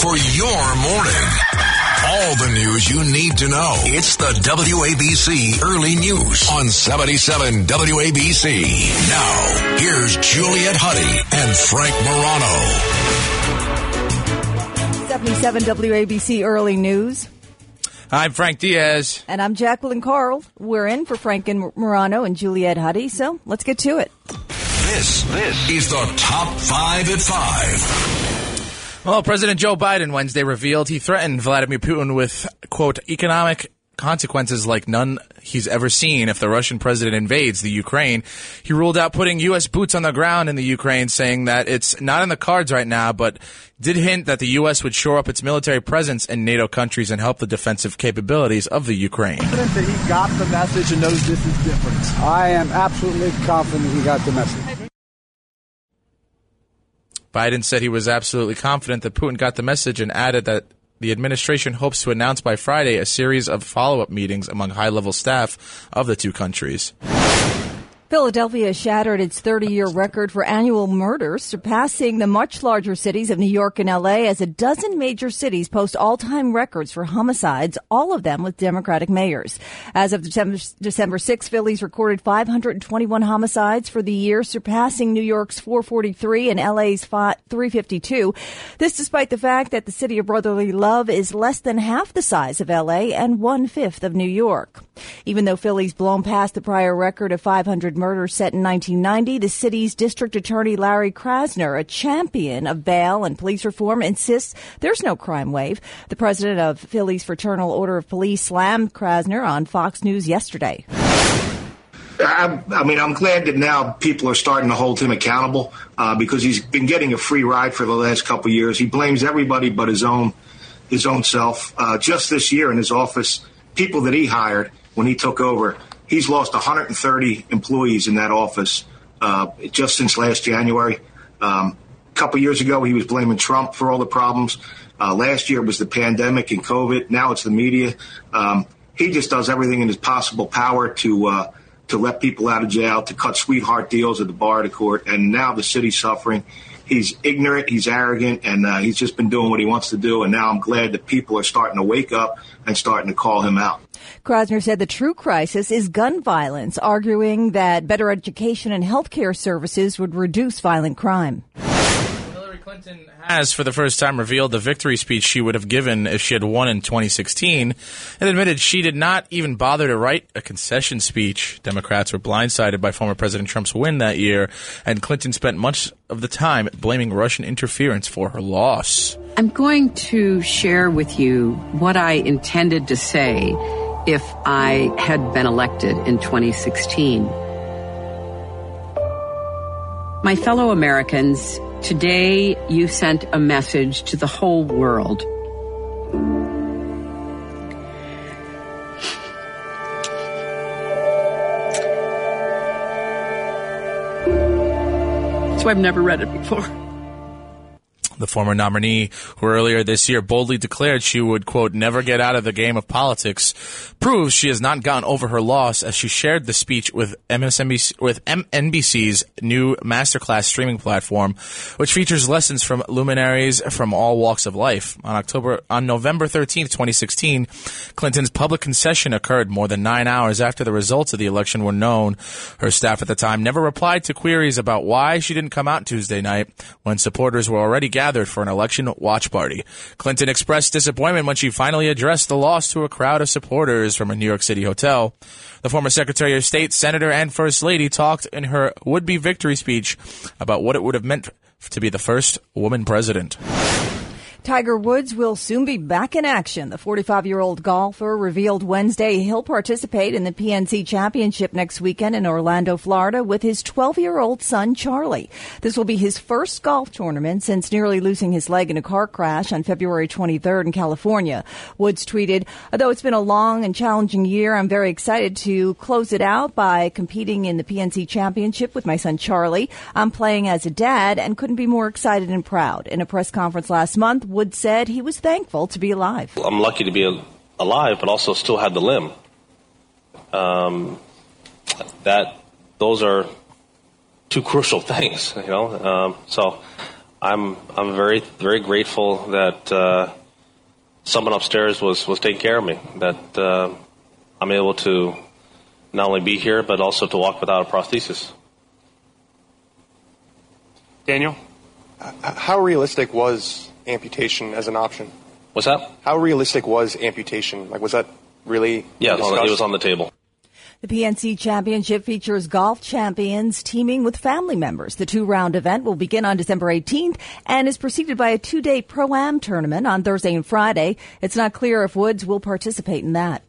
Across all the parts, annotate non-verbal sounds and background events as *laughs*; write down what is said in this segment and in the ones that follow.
For your morning. All the news you need to know. It's the WABC Early News on 77 WABC. Now, here's Juliet Huddy and Frank Morano. 77 WABC Early News. I'm Frank Diaz. And I'm Jacqueline Carl. We're in for Frank and Morano and Juliet Huddy, so let's get to it. This, this is the top five at five. Well, President Joe Biden Wednesday revealed he threatened Vladimir Putin with, quote, economic consequences like none he's ever seen if the Russian president invades the Ukraine. He ruled out putting U.S. boots on the ground in the Ukraine, saying that it's not in the cards right now, but did hint that the U.S. would shore up its military presence in NATO countries and help the defensive capabilities of the Ukraine. That he got the message and knows this is different. I am absolutely confident he got the message. Biden said he was absolutely confident that Putin got the message and added that the administration hopes to announce by Friday a series of follow up meetings among high level staff of the two countries. Philadelphia shattered its 30 year record for annual murders, surpassing the much larger cities of New York and LA as a dozen major cities post all time records for homicides, all of them with Democratic mayors. As of December, December 6, Philly's recorded 521 homicides for the year, surpassing New York's 443 and LA's 352. This despite the fact that the city of brotherly love is less than half the size of LA and one fifth of New York. Even though Philly's blown past the prior record of 500 murders set in 1990, the city's district attorney Larry Krasner, a champion of bail and police reform, insists there's no crime wave. The president of Philly's Fraternal Order of Police slammed Krasner on Fox News yesterday. I, I, mean, I'm glad that now people are starting to hold him accountable uh, because he's been getting a free ride for the last couple years. He blames everybody but his own his own self. Uh, just this year in his office, people that he hired when he took over he's lost 130 employees in that office uh, just since last January. Um, a couple years ago, he was blaming Trump for all the problems. Uh, last year was the pandemic and COVID. Now it's the media. Um, he just does everything in his possible power to uh, to let people out of jail, to cut sweetheart deals at the bar the court, and now the city's suffering. He's ignorant, he's arrogant, and uh, he's just been doing what he wants to do. And now I'm glad that people are starting to wake up and starting to call him out. Krasner said the true crisis is gun violence, arguing that better education and health care services would reduce violent crime. Clinton has, for the first time, revealed the victory speech she would have given if she had won in 2016 and admitted she did not even bother to write a concession speech. Democrats were blindsided by former President Trump's win that year, and Clinton spent much of the time blaming Russian interference for her loss. I'm going to share with you what I intended to say if I had been elected in 2016. My fellow Americans, today you sent a message to the whole world. So I've never read it before. The former nominee, who earlier this year boldly declared she would, quote, never get out of the game of politics, proves she has not gotten over her loss as she shared the speech with MSNBC, with MNBC's new masterclass streaming platform, which features lessons from luminaries from all walks of life. On October, on November 13th, 2016, Clinton's public concession occurred more than nine hours after the results of the election were known. Her staff at the time never replied to queries about why she didn't come out Tuesday night when supporters were already gathered gathered for an election watch party. Clinton expressed disappointment when she finally addressed the loss to a crowd of supporters from a New York City hotel. The former Secretary of State, Senator, and First Lady talked in her would-be victory speech about what it would have meant to be the first woman president. Tiger Woods will soon be back in action. The 45 year old golfer revealed Wednesday he'll participate in the PNC Championship next weekend in Orlando, Florida with his 12 year old son, Charlie. This will be his first golf tournament since nearly losing his leg in a car crash on February 23rd in California. Woods tweeted, although it's been a long and challenging year, I'm very excited to close it out by competing in the PNC Championship with my son, Charlie. I'm playing as a dad and couldn't be more excited and proud. In a press conference last month, Wood said he was thankful to be alive. I'm lucky to be alive, but also still had the limb. Um, that those are two crucial *laughs* things, you know. Um, so I'm I'm very very grateful that uh, someone upstairs was was taking care of me. That uh, I'm able to not only be here but also to walk without a prosthesis. Daniel, how realistic was amputation as an option? What's that? How realistic was amputation? Like, was that really? Yeah, it was on the table. The PNC Championship features golf champions teaming with family members. The two round event will begin on December 18th and is preceded by a two day Pro Am tournament on Thursday and Friday. It's not clear if Woods will participate in that.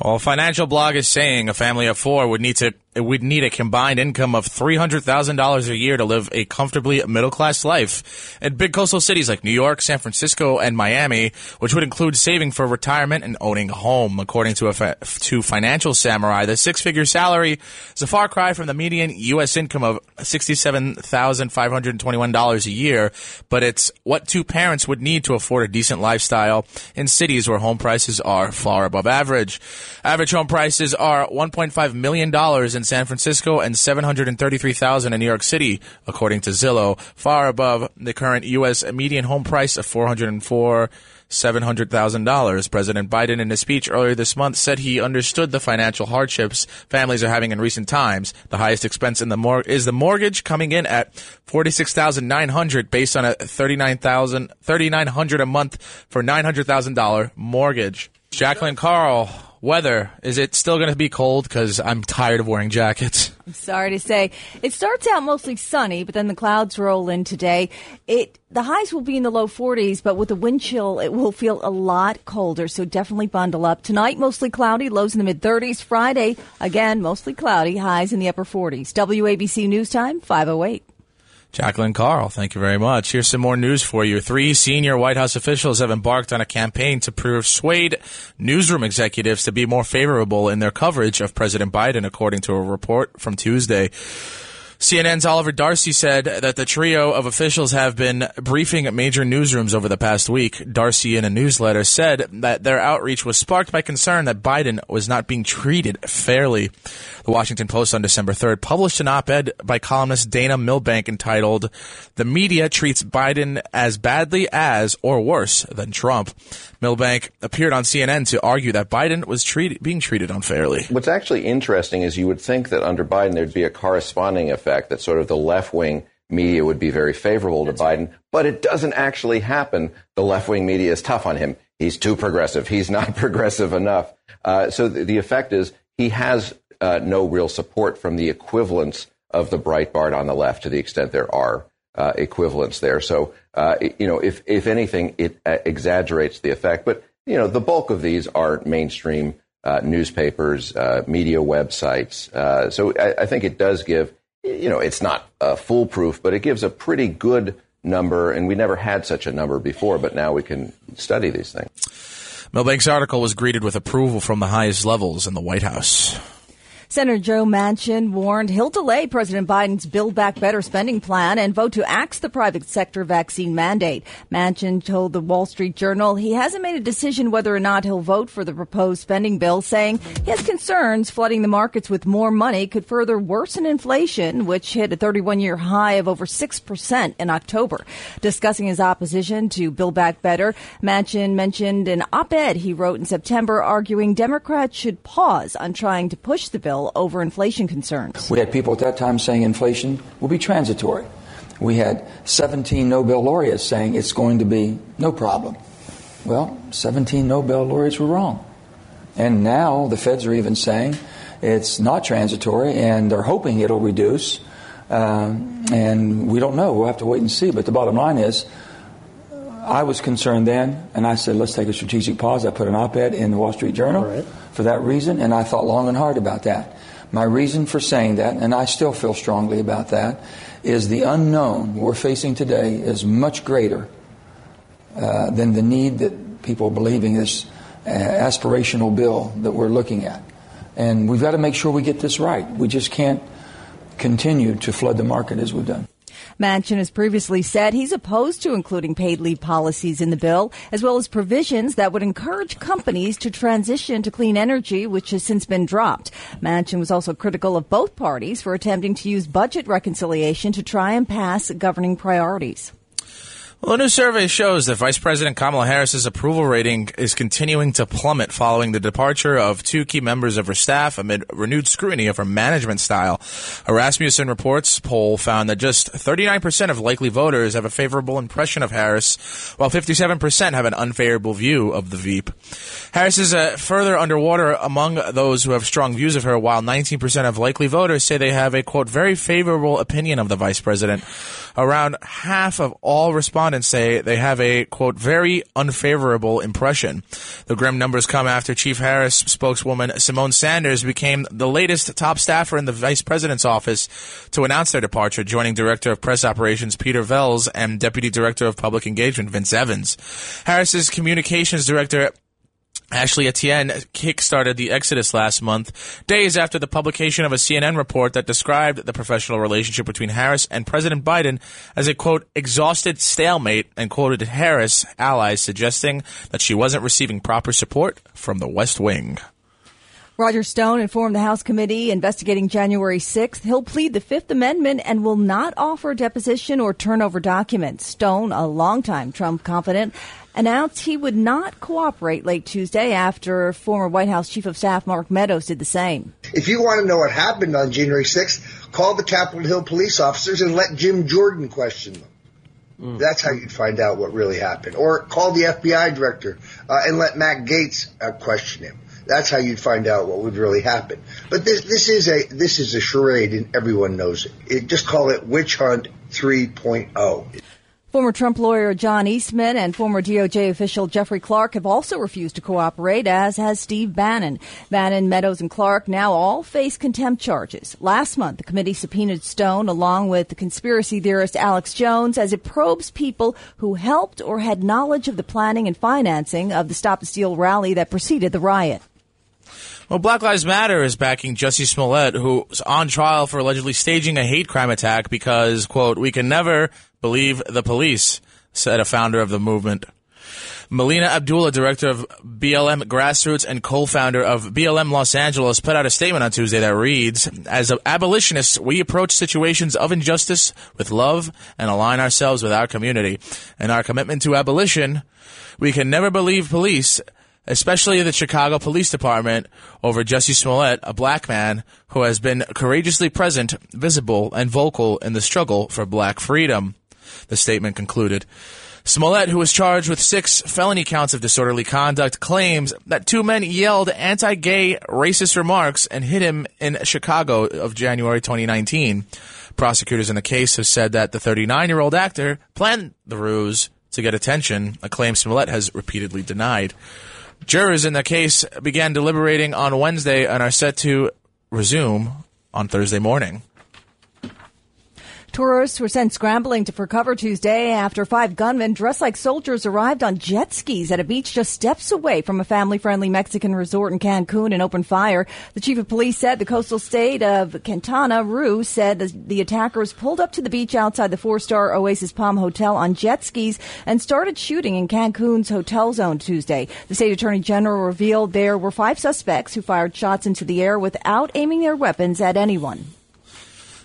Well, a Financial Blog is saying a family of four would need to Uh, would need a combined income of $300,000 a year to live a comfortably middle class life in big coastal cities like New York, San Francisco, and Miami, which would include saving for retirement and owning a home. According to a to Financial Samurai, the six figure salary is a far cry from the median U.S. income of $67,521 a year, but it's what two parents would need to afford a decent lifestyle in cities where home prices are far above average. Average home prices are $1.5 million in San Francisco and 733,000 in New York City, according to Zillow, far above the current U.S. median home price of 404. $700,000. President Biden, in a speech earlier this month, said he understood the financial hardships families are having in recent times. The highest expense in the mor- is the mortgage coming in at 46,900 based on a 39,000 3900 a month for $900,000 mortgage. Jacqueline Carl, weather, is it still going to be cold? Because I'm tired of wearing jackets. *laughs* I'm sorry to say. It starts out mostly sunny, but then the clouds roll in today. It the highs will be in the low 40s, but with the wind chill, it will feel a lot colder. So definitely bundle up. Tonight, mostly cloudy, lows in the mid 30s. Friday, again, mostly cloudy, highs in the upper 40s. WABC News Time, 508. Jacqueline Carl, thank you very much. Here's some more news for you. Three senior White House officials have embarked on a campaign to persuade newsroom executives to be more favorable in their coverage of President Biden, according to a report from Tuesday. CNN's Oliver Darcy said that the trio of officials have been briefing major newsrooms over the past week. Darcy, in a newsletter, said that their outreach was sparked by concern that Biden was not being treated fairly. The Washington Post on December 3rd published an op-ed by columnist Dana Milbank entitled, The Media Treats Biden as Badly as or Worse Than Trump. Milbank appeared on CNN to argue that Biden was treat- being treated unfairly. What's actually interesting is you would think that under Biden there'd be a corresponding effect that sort of the left wing media would be very favorable to Biden, but it doesn't actually happen. The left wing media is tough on him. He's too progressive. He's *laughs* not progressive enough. Uh, so the, the, effect is he has uh, no real support from the equivalents of the Breitbart on the left to the extent there are uh, equivalents there. So, uh, you know, if, if anything, it uh, exaggerates the effect. But, you know, the bulk of these are mainstream uh, newspapers, uh, media websites. So I, I, think it does give, you know, it's not foolproof, but it gives a pretty good number. And we never had such a number before, but now we can study these things. Milbank's article was greeted with approval from the highest levels in the White House. Senator Joe Manchin warned he'll delay President Biden's Build Back Better spending plan and vote to axe the private sector vaccine mandate. Manchin told the Wall Street Journal he hasn't made a decision whether or not he'll vote for the proposed spending bill, saying he has concerns flooding the markets with more money could further worsen inflation, which hit a 31 year high of over 6% in October. Discussing his opposition to Build Back Better, Manchin mentioned an op ed he wrote in September arguing Democrats should pause on trying to push the bill over inflation concerns. We had people at that time saying inflation will be transitory. We had 17 Nobel laureates saying it's going to be no problem. Well, 17 Nobel laureates were wrong. And now the feds are even saying it's not transitory and they're hoping it'll reduce. Um, and we don't know. We'll have to wait and see. But the bottom line is I was concerned then, and I said, let's take a strategic pause. I put an op ed in the Wall Street Journal right. for that reason, and I thought long and hard about that. My reason for saying that, and I still feel strongly about that, is the unknown we're facing today is much greater uh, than the need that people are believing this uh, aspirational bill that we're looking at. And we've got to make sure we get this right. We just can't continue to flood the market as we've done. Manchin has previously said he's opposed to including paid leave policies in the bill, as well as provisions that would encourage companies to transition to clean energy, which has since been dropped. Manchin was also critical of both parties for attempting to use budget reconciliation to try and pass governing priorities. Well, a new survey shows that Vice President Kamala Harris's approval rating is continuing to plummet following the departure of two key members of her staff amid renewed scrutiny of her management style. A Rasmussen Reports poll found that just 39% of likely voters have a favorable impression of Harris, while 57% have an unfavorable view of the Veep. Harris is uh, further underwater among those who have strong views of her, while 19% of likely voters say they have a, quote, very favorable opinion of the vice president. Around half of all respondents say they have a, quote, very unfavorable impression. The grim numbers come after Chief Harris spokeswoman Symone Sanders became the latest top staffer in the vice president's office to announce their departure, joining Director of Press Operations Peter Velz and Deputy Director of Public Engagement Vince Evans. Harris's communications director Ashley Etienne kickstarted the exodus last month, days after the publication of a CNN report that described the professional relationship between Harris and President Biden as a quote, exhausted stalemate and quoted Harris allies suggesting that she wasn't receiving proper support from the West Wing. Roger Stone informed the House committee investigating January 6th he'll plead the Fifth Amendment and will not offer deposition or turn over documents. Stone, a longtime Trump confidant, announced he would not cooperate late Tuesday after former White House Chief of Staff Mark Meadows did the same. If you want to know what happened on January 6th, call the Capitol Hill police officers and let Jim Jordan question them. Mm. That's how you'd find out what really happened. Or call the FBI director uh, and let Matt Gaetz uh, question him. That's how you'd find out what would really happen. But this this is a this is a charade, and everyone knows it. it just call it witch hunt 3.0. Former Trump lawyer John Eastman and former DOJ official Jeffrey Clark have also refused to cooperate, as has Steve Bannon. Bannon, Meadows, and Clark now all face contempt charges. Last month, the committee subpoenaed Stone along with the conspiracy theorist Alex Jones as it probes people who helped or had knowledge of the planning and financing of the Stop the Steal rally that preceded the riot. Well, Black Lives Matter is backing Jussie Smollett, who's on trial for allegedly staging a hate crime attack because, quote, we can never believe the police, said a founder of the movement. Melina Abdullah, director of BLM Grassroots and co-founder of BLM Los Angeles, put out a statement on Tuesday that reads, As abolitionists, we approach situations of injustice with love and align ourselves with our community. In our commitment to abolition, we can never believe police especially the Chicago Police Department, over Jesse Smollett, a black man who has been courageously present, visible, and vocal in the struggle for black freedom. The statement concluded. Smollett, who was charged with six felony counts of disorderly conduct, claims that two men yelled anti-gay racist remarks and hit him in Chicago of January 2019. Prosecutors in the case have said that the 39-year-old actor planned the ruse to get attention, a claim Smollett has repeatedly denied. Jurors in the case began deliberating on Wednesday and are set to resume on Thursday morning. Tourists were sent scrambling to for cover Tuesday after five gunmen dressed like soldiers arrived on jet skis at a beach just steps away from a family-friendly Mexican resort in Cancun and opened fire. The chief of police said the coastal state of Quintana Roo said the, the attackers pulled up to the beach outside the four-star Oasis Palm Hotel on jet skis and started shooting in Cancun's hotel zone Tuesday. The state attorney general revealed there were five suspects who fired shots into the air without aiming their weapons at anyone.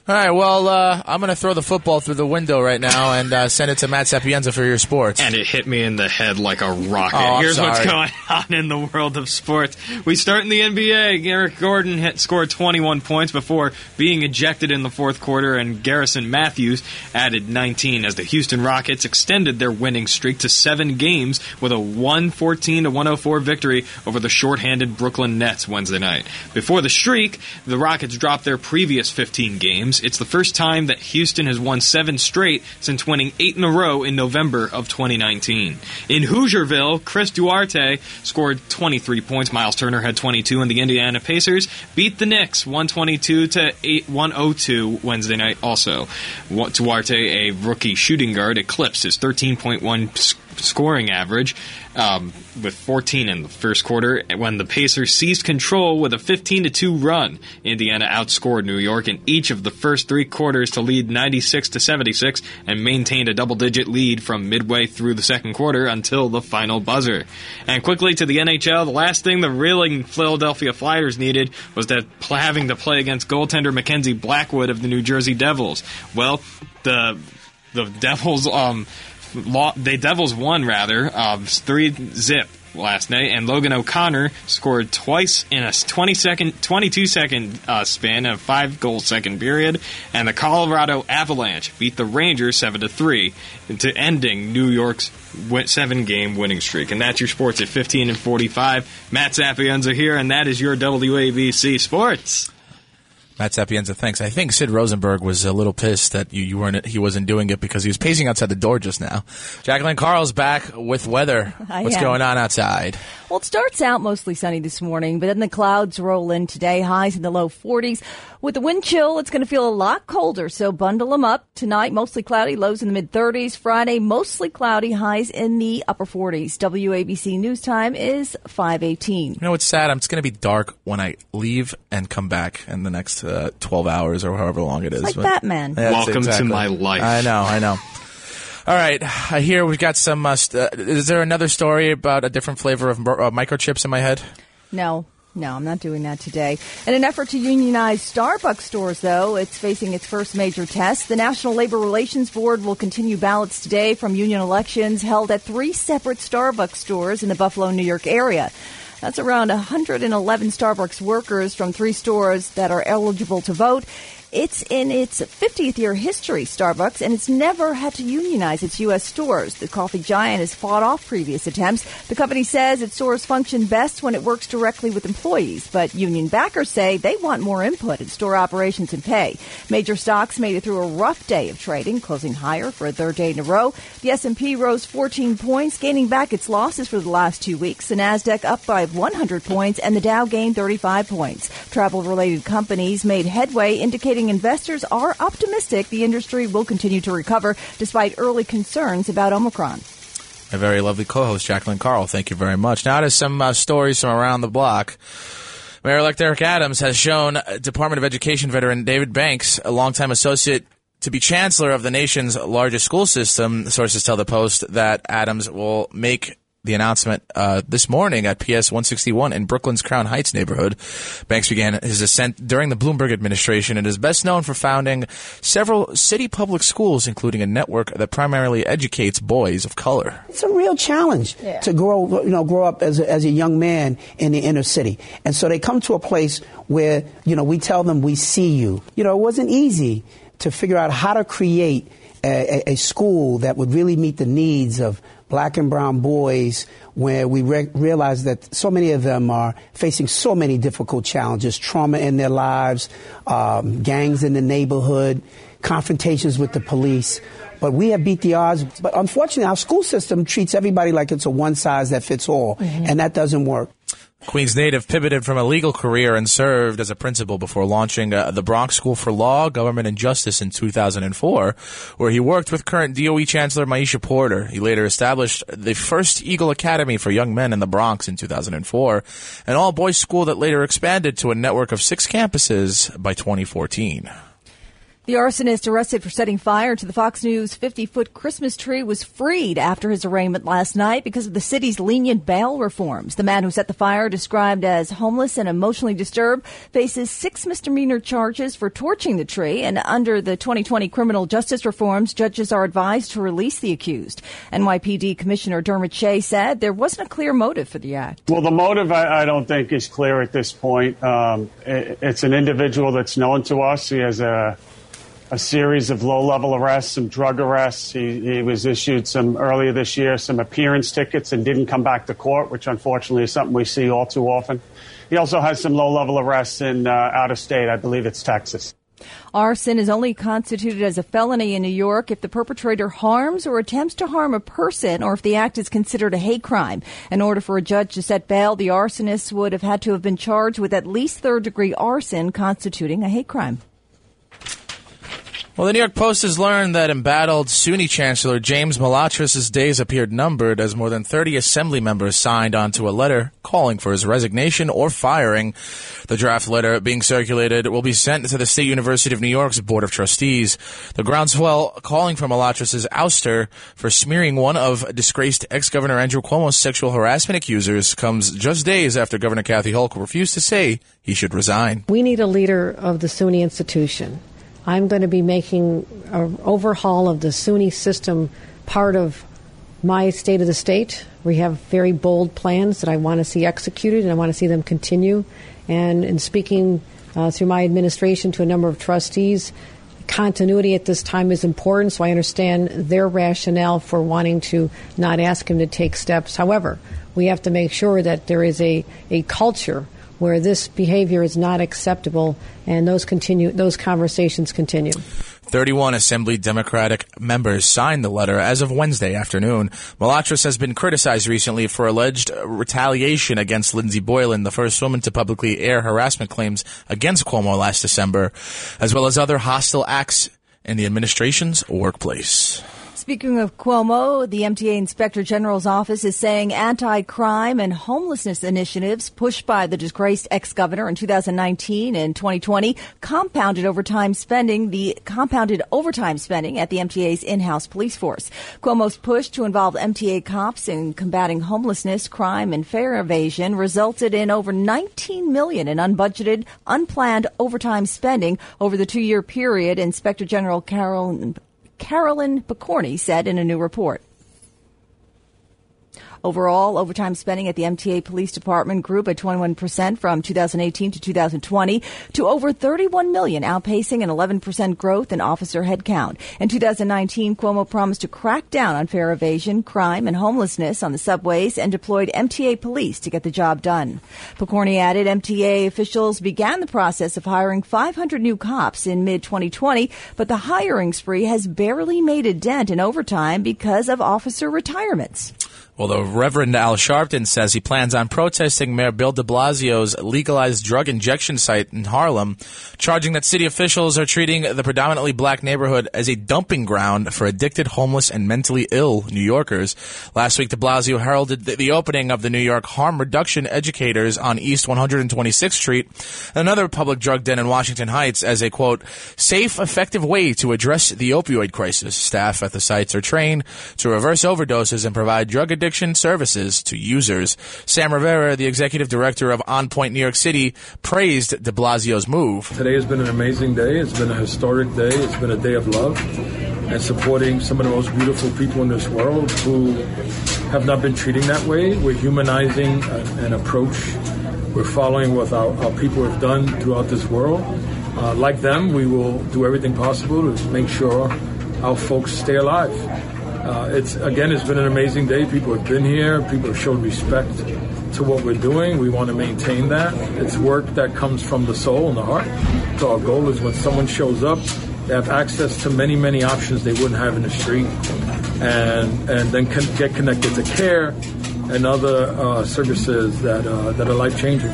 All right, well, uh, I'm going to throw the football through the window right now and uh, send it to Matt Sapienza for your sports. And it hit me in the head like a rocket. Oh, Here's sorry. what's going on in the world of sports. We start in the NBA. Eric Gordon hit, scored 21 points before being ejected in the fourth quarter, and Garrison Matthews added 19 as the Houston Rockets extended their winning streak to seven games with a 114 to 104 victory over the shorthanded Brooklyn Nets Wednesday night. Before the streak, the Rockets dropped their previous 15 games games. It's the first time that Houston has won seven straight since winning eight in a row in November of 2019. In Hoosierville, Chris Duarte scored 23 points. Myles Turner had 22, and the Indiana Pacers beat the Knicks 122 to 8, 102 Wednesday night. Also, Duarte, a rookie shooting guard, eclipsed his 13.1 scoring average um, with 14 in the first quarter when the Pacers seized control with a 15 to 2 run. Indiana outscored New York in each of the first three quarters to lead 96 to 76 and maintained a double digit lead from midway through the second quarter until the final buzzer. And quickly to the NHL, the last thing the reeling Philadelphia Flyers needed was that having to play against goaltender Mackenzie Blackwood of the New Jersey Devils. Well, the the Devils um, the Devils won rather um, three zip last night, and Logan O'Connor scored twice in a 20 second, 22 second uh, span of five goal second period, and the Colorado Avalanche beat the Rangers seven to three, into ending New York's seven game winning streak. And that's your sports at 15 and 45. Matt Sapienza here, and that is your WABC Sports. Matt Sapienza, thanks. I think Sid Rosenberg was a little pissed that you, you weren't he wasn't doing it because he was pacing outside the door just now. Jacqueline Carl's back with weather. I What's am. going on outside? Well, it starts out mostly sunny this morning, but then the clouds roll in today, highs in the low 40s. With the wind chill, it's going to feel a lot colder, so bundle them up. Tonight, mostly cloudy, lows in the mid 30s. Friday, mostly cloudy, highs in the upper 40s. WABC News Time is 518. You know what's sad? I'm, It's going to be dark when I leave and come back in the next uh, 12 hours or however long it is. Like But- Batman. Yes, Welcome to my life. I know, I know. All right, I hear we've got some. Uh, st- uh, is there another story about a different flavor of uh, microchips in my head? No, no, I'm not doing that today. In an effort to unionize Starbucks stores, though, it's facing its first major test. The National Labor Relations Board will continue ballots today from union elections held at three separate Starbucks stores in the Buffalo, New York area. That's around 111 Starbucks workers from three stores that are eligible to vote. It's in its 50th year history, Starbucks, and it's never had to unionize its U.S. stores. The coffee giant has fought off previous attempts. The company says its stores function best when it works directly with employees, but union backers say they want more input in store operations and pay. Major stocks made it through a rough day of trading, closing higher for a third day in a row. The S&P rose 14 points, gaining back its losses for the last two weeks. The Nasdaq up by 100 points, and the Dow gained 35 points. Travel-related companies made headway, indicating investors are optimistic the industry will continue to recover despite early concerns about Omicron. My very lovely co-host Jacqueline Carl. Thank you very much. Now to some uh, stories from around the block. Mayor-elect Eric Adams has shown uh, Department of Education veteran David Banks, a longtime associate, to be chancellor of the nation's largest school system. Sources tell the Post that Adams will make the announcement uh, this morning at PS 161 in Brooklyn's Crown Heights neighborhood. Banks began his ascent during the Bloomberg administration and is best known for founding several city public schools, including a network that primarily educates boys of color. It's a real challenge to grow, you know, grow up as a, as a young man in the inner city. And so they come to a place where, you know, we tell them we see you. You know, it wasn't easy to figure out how to create a, a, school that would really meet the needs of black and brown boys where we re- realize that so many of them are facing so many difficult challenges, trauma in their lives, um, gangs in the neighborhood, confrontations with the police. But we have beat the odds. But unfortunately, our school system treats everybody like it's a one size that fits all, and that doesn't work. Queens native pivoted from a legal career and served as a principal before launching uh, the Bronx School for Law, Government, and Justice in 2004, where he worked with current DOE Chancellor Meisha Porter. He later established the first Eagle Academy for young men in the Bronx in 2004, an all-boys school that later expanded to a network of six campuses by 2014. The arsonist arrested for setting fire to the Fox News 50 foot Christmas tree was freed after his arraignment last night because of the city's lenient bail reforms. The man who set the fire, described as homeless and emotionally disturbed, faces six misdemeanor charges for torching the tree. And under the 2020 criminal justice reforms, judges are advised to release the accused. NYPD Commissioner Dermot Shea said there wasn't a clear motive for the act. Well, the motive I, I don't think is clear at this point. Um, it, it's an individual that's known to us. He has a a series of low-level arrests, some drug arrests. He, he was issued some earlier this year, some appearance tickets, and didn't come back to court, which unfortunately is something we see all too often. He also has some low-level arrests in uh, out of state. I believe it's Texas. Arson is only constituted as a felony in New York if the perpetrator harms or attempts to harm a person or if the act is considered a hate crime. In order for a judge to set bail, the arsonist would have had to have been charged with at least third degree arson constituting a hate crime. Well, the New York Post has learned that embattled SUNY Chancellor James Malatras' days appeared numbered as more than 30 assembly members signed onto a letter calling for his resignation or firing. The draft letter being circulated will be sent to the State University of New York's Board of Trustees. The groundswell calling for Malatras' ouster for smearing one of disgraced ex-Governor Andrew Cuomo's sexual harassment accusers comes just days after Governor Kathy Hochul refused to say he should resign. We need a leader of the SUNY institution. I'm going to be making an overhaul of the SUNY system part of my state of the state. We have very bold plans that I want to see executed and I want to see them continue. And in speaking uh, through my administration to a number of trustees, continuity at this time is important, so I understand their rationale for wanting to not ask him to take steps. However, we have to make sure that there is a, a culture where this behavior is not acceptable, and those continue those conversations continue. 31 Assembly Democratic members signed the letter as of Wednesday afternoon. Malatras has been criticized recently for alleged retaliation against Lindsey Boylan, the first woman to publicly air harassment claims against Cuomo last December, as well as other hostile acts in the administration's workplace. Speaking of Cuomo, the MTA Inspector General's office is saying anti-crime and homelessness initiatives pushed by the disgraced ex-governor in 2019 and 2020 compounded overtime spending, the compounded overtime spending at the MTA's in-house police force. Cuomo's push to involve MTA cops in combating homelessness, crime, and fare evasion resulted in over 19 million in unbudgeted, unplanned overtime spending over the two-year period. Inspector General Carol Carolyn Pokorny said in a new report. Overall, overtime spending at the MTA Police Department grew by 21% from 2018 to 2020 to over 31 million, outpacing an 11% growth in officer headcount. In 2019, Cuomo promised to crack down on fare evasion, crime, and homelessness on the subways and deployed MTA police to get the job done. Pokorny added MTA officials began the process of hiring 500 new cops in mid 2020, but the hiring spree has barely made a dent in overtime because of officer retirements. Well, the Reverend Al Sharpton says he plans on protesting Mayor Bill de Blasio's legalized drug injection site in Harlem, charging that city officials are treating the predominantly black neighborhood as a dumping ground for addicted, homeless, and mentally ill New Yorkers. Last week, de Blasio heralded the, opening of the New York Harm Reduction Educators on East 126th Street, another public drug den in Washington Heights, as a quote, safe, effective way to address the opioid crisis. Staff at the sites are trained to reverse overdoses and provide drug addiction addiction services to users. Sam Rivera, the executive director of On Point New York City, praised de Blasio's move. Today has been an amazing day. It's been a historic day. It's been a day of love and supporting some of the most beautiful people in this world who have not been treating that way. We're humanizing an approach we're following what our, our people have done throughout this world. Uh, like them, we will do everything possible to make sure our folks stay alive. Uh, it's again, it's been an amazing day. People have been here. People have showed respect to what we're doing. We want to maintain that. It's work that comes from the soul and the heart. So our goal is when someone shows up, they have access to many, many options they wouldn't have in the street, and and then can get connected to care and other uh, services that uh, that are life changing.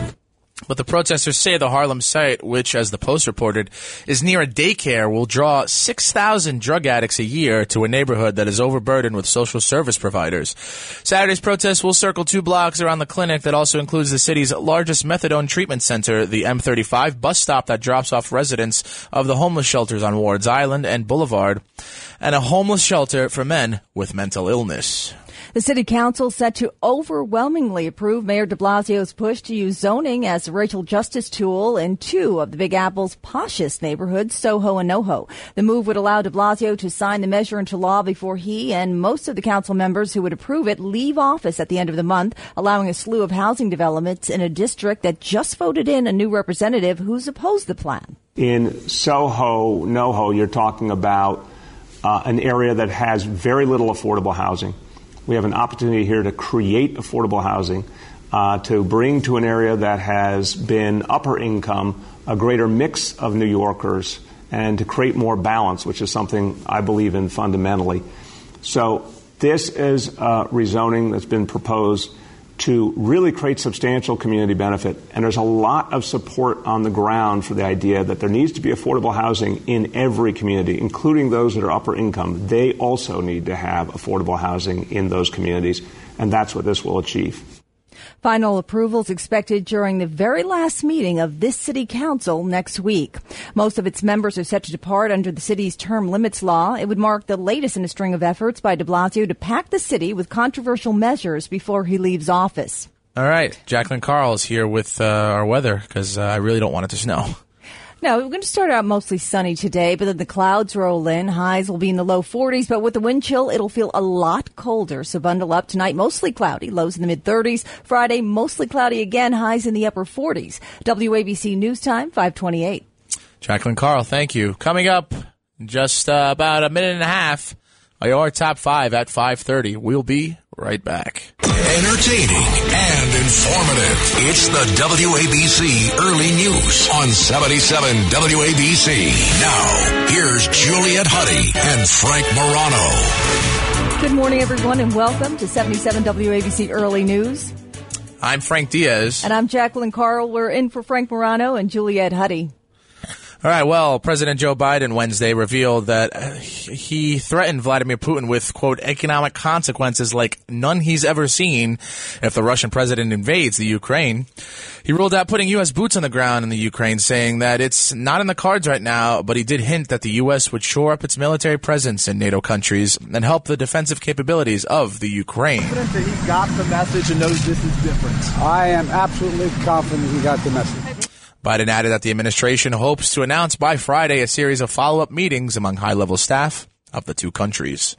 But the protesters say the Harlem site, which, as the Post reported, is near a daycare, will draw 6,000 drug addicts a year to a neighborhood that is overburdened with social service providers. Saturday's protests will circle two blocks around the clinic that also includes the city's largest methadone treatment center, the M35 bus stop that drops off residents of the homeless shelters on Wards Island and Boulevard, and a homeless shelter for men with mental illness. The city council set to overwhelmingly approve Mayor de Blasio's push to use zoning as a racial justice tool in two of the Big Apple's poshest neighborhoods, Soho and NoHo. The move would allow de Blasio to sign the measure into law before he and most of the council members who would approve it leave office at the end of the month, allowing a slew of housing developments in a district that just voted in a new representative who's opposed the plan. In Soho, NoHo, you're talking about uh, an area that has very little affordable housing. We have an opportunity here to create affordable housing, uh, to bring to an area that has been upper income a greater mix of New Yorkers and to create more balance, which is something I believe in fundamentally. So this is rezoning that's been proposed to really create substantial community benefit. And there's a lot of support on the ground for the idea that there needs to be affordable housing in every community, including those that are upper income. They also need to have affordable housing in those communities, and that's what this will achieve. Final approval is expected during the very last meeting of this city council next week. Most of its members are set to depart under the city's term limits law. It would mark the latest in a string of efforts by de Blasio to pack the city with controversial measures before he leaves office. All right. Jacqueline Carl is here with uh, our weather because uh, I really don't want it to snow. *laughs* No, we're going to start out mostly sunny today, but then the clouds roll in. Highs will be in the low 40s, but with the wind chill, it'll feel a lot colder. So bundle up tonight. Mostly cloudy, lows in the mid 30s. Friday, mostly cloudy again, highs in the upper 40s. WABC News Time, 528. Jacqueline Carl, thank you. Coming up, just uh, about a minute and a half, your top five at 5.30. We'll be right back. Entertaining and informative. It's the WABC Early News on 77 WABC. Now, here's Juliet Huddy and Frank Morano. Good morning, everyone, and welcome to 77 WABC Early News. I'm Frank Diaz. And I'm Jacqueline Carl. We're in for Frank Morano and Juliet Huddy. All right. Well, President Joe Biden Wednesday revealed that uh, he threatened Vladimir Putin with, quote, economic consequences like none he's ever seen if the Russian president invades the Ukraine. He ruled out putting U.S. boots on the ground in the Ukraine, saying that it's not in the cards right now, but he did hint that the U.S. would shore up its military presence in NATO countries and help the defensive capabilities of the Ukraine. That he got the message and knows this is different. I am absolutely confident he got the message. Biden added that the administration hopes to announce by Friday a series of follow up meetings among high level staff of the two countries.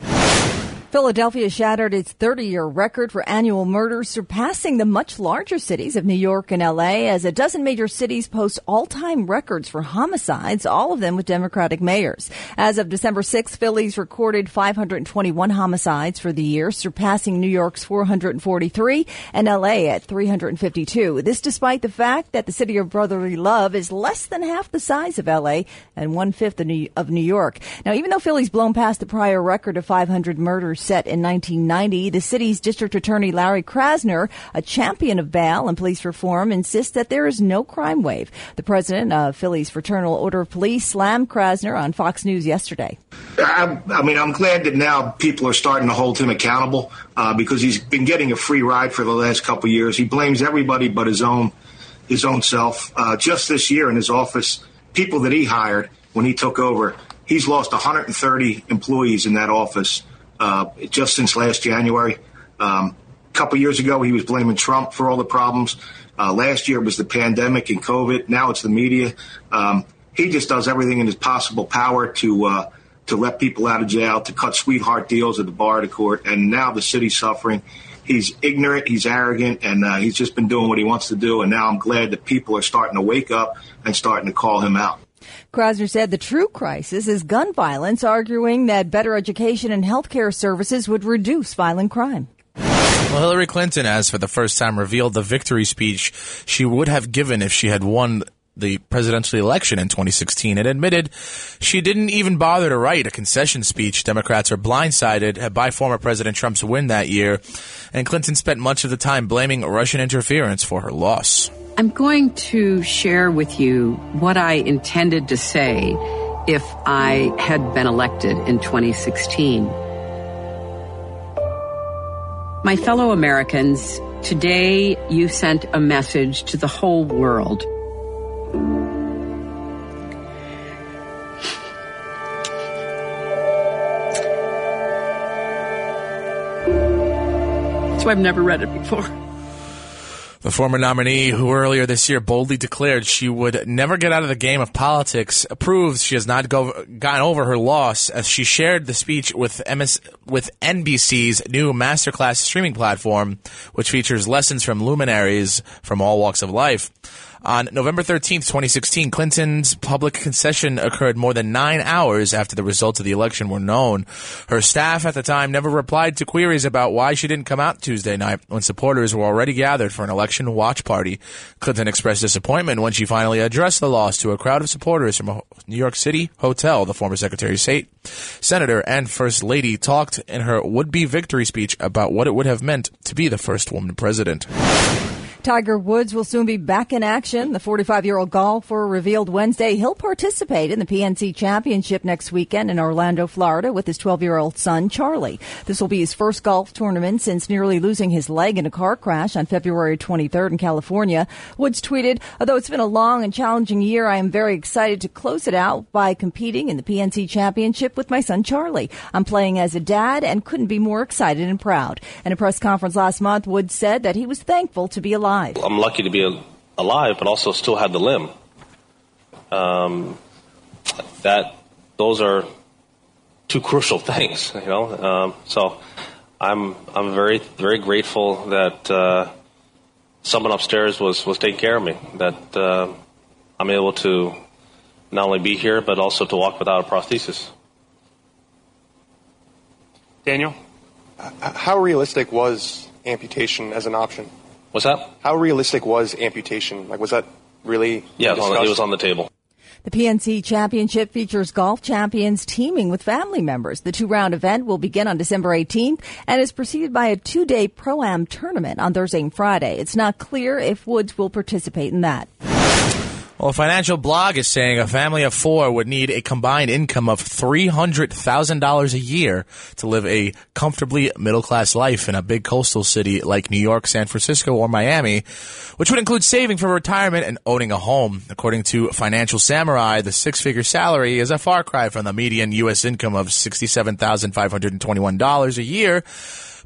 Philadelphia shattered its 30 year record for annual murders, surpassing the much larger cities of New York and LA as a dozen major cities post all time records for homicides, all of them with Democratic mayors. As of December 6th, Philly's recorded 521 homicides for the year, surpassing New York's 443 and LA at 352. This despite the fact that the city of brotherly love is less than half the size of LA and one fifth of New York. Now, even though Philly's blown past the prior record of 500 murders set in 1990. The city's district attorney Larry Krasner, a champion of bail and police reform, insists that there is no crime wave. The president of Philly's Fraternal Order of Police slammed Krasner on Fox News yesterday. I, I mean, I'm glad that now people are starting to hold him accountable uh, because he's been getting a free ride for the last couple years. He blames everybody but his own his own self. Uh, just this year in his office, people that he hired when he took over, he's lost 130 employees in that office just since last January. Um, a couple years ago, he was blaming Trump for all the problems. Uh, last year was the pandemic and COVID. Now it's the media. Um, he just does everything in his possible power to uh, to let people out of jail, to cut sweetheart deals at the bar the court, and now the city's suffering. He's ignorant, he's arrogant, and uh, he's just been doing what he wants to do. And now I'm glad that people are starting to wake up and starting to call him out. Krasner said the true crisis is gun violence, arguing that better education and health care services would reduce violent crime. Well, Hillary Clinton has for the first time revealed the victory speech she would have given if she had won the presidential election in 2016 and admitted she didn't even bother to write a concession speech. Democrats are blindsided by former President Trump's win that year, and Clinton spent much of the time blaming Russian interference for her loss. I'm going to share with you what I intended to say if I had been elected in 2016. My fellow Americans, today you sent a message to the whole world. So I've never read it before. The former nominee, who earlier this year boldly declared she would never get out of the game of politics, proves she has not go, gotten over her loss as she shared the speech with MS, with NBC's new masterclass streaming platform, which features lessons from luminaries from all walks of life. On November 13th, 2016, Clinton's public concession occurred more than nine hours after the results of the election were known. Her staff at the time never replied to queries about why she didn't come out Tuesday night when supporters were already gathered for an election watch party. Clinton expressed disappointment when she finally addressed the loss to a crowd of supporters from a New York City hotel. The former Secretary of State, Senator, and First Lady talked in her would-be victory speech about what it would have meant to be the first woman president. Tiger Woods will soon be back in action. The 45 year old golfer revealed Wednesday he'll participate in the PNC Championship next weekend in Orlando, Florida with his 12 year old son, Charlie. This will be his first golf tournament since nearly losing his leg in a car crash on February 23rd in California. Woods tweeted, although it's been a long and challenging year, I am very excited to close it out by competing in the PNC Championship with my son, Charlie. I'm playing as a dad and couldn't be more excited and proud. In a press conference last month, Woods said that he was thankful to be alive alive. I'm lucky to be alive, but also still have the limb. Um, that those are two crucial *laughs* things, you know. Um, so I'm I'm very very grateful that uh, someone upstairs was was taking care of me. That uh, I'm able to not only be here but also to walk without a prosthesis. Daniel, how realistic was amputation as an option? What's that? How realistic was amputation? Like, was that really? Yeah, it was, on, it was on the table. The PNC Championship features golf champions teaming with family members. The two round event will begin on December 18th and is preceded by a two day Pro Am tournament on Thursday and Friday. It's not clear if Woods will participate in that. Well, a financial blog is saying a family of four would need a combined income of $300,000 a year to live a comfortably middle class life in a big coastal city like New York, San Francisco, or Miami, which would include saving for retirement and owning a home. According to Financial Samurai, the six figure salary is a far cry from the median U.S. income of $67,521 a year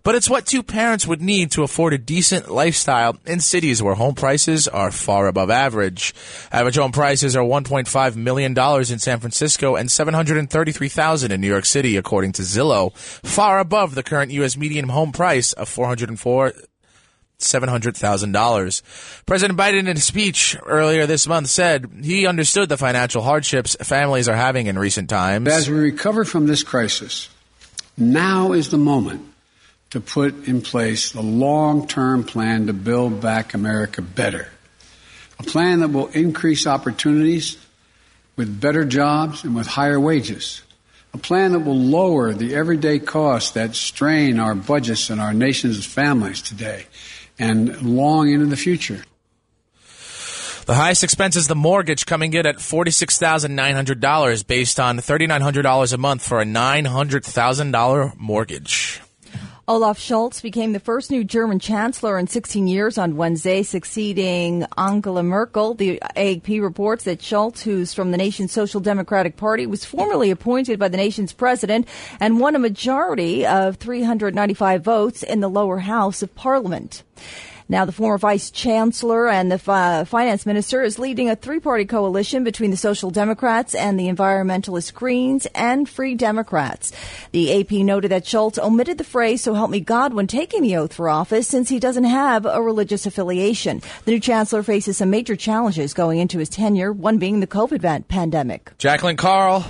but it's what two parents would need to afford a decent lifestyle in cities where home prices are far above average. Average home prices are $1.5 million in San Francisco and 733,000 in New York City, according to Zillow, far above the current U.S. median home price of 404 $700,000. President Biden, in a speech earlier this month, said he understood the financial hardships families are having in recent times. As we recover from this crisis, now is the moment to put in place the long term plan to build back America better. A plan that will increase opportunities with better jobs and with higher wages. A plan that will lower the everyday costs that strain our budgets and our nation's families today and long into the future. The highest expense is the mortgage coming in at $46,900 based on $3,900 a month for a $900,000 mortgage. Olaf Scholz became the first new German chancellor in 16 years on Wednesday, succeeding Angela Merkel. The AFP reports that Scholz, who's from the nation's Social Democratic Party, was formally appointed by the nation's president and won a majority of 395 votes in the lower house of parliament. Now, the former vice chancellor and the uh, finance minister is leading a three party coalition between the Social Democrats and the environmentalist Greens and Free Democrats. The AP noted that Scholz omitted the phrase, so help me God, when taking the oath for office since he doesn't have a religious affiliation. The new chancellor faces some major challenges going into his tenure, one being the COVID pandemic. Jacqueline Carl,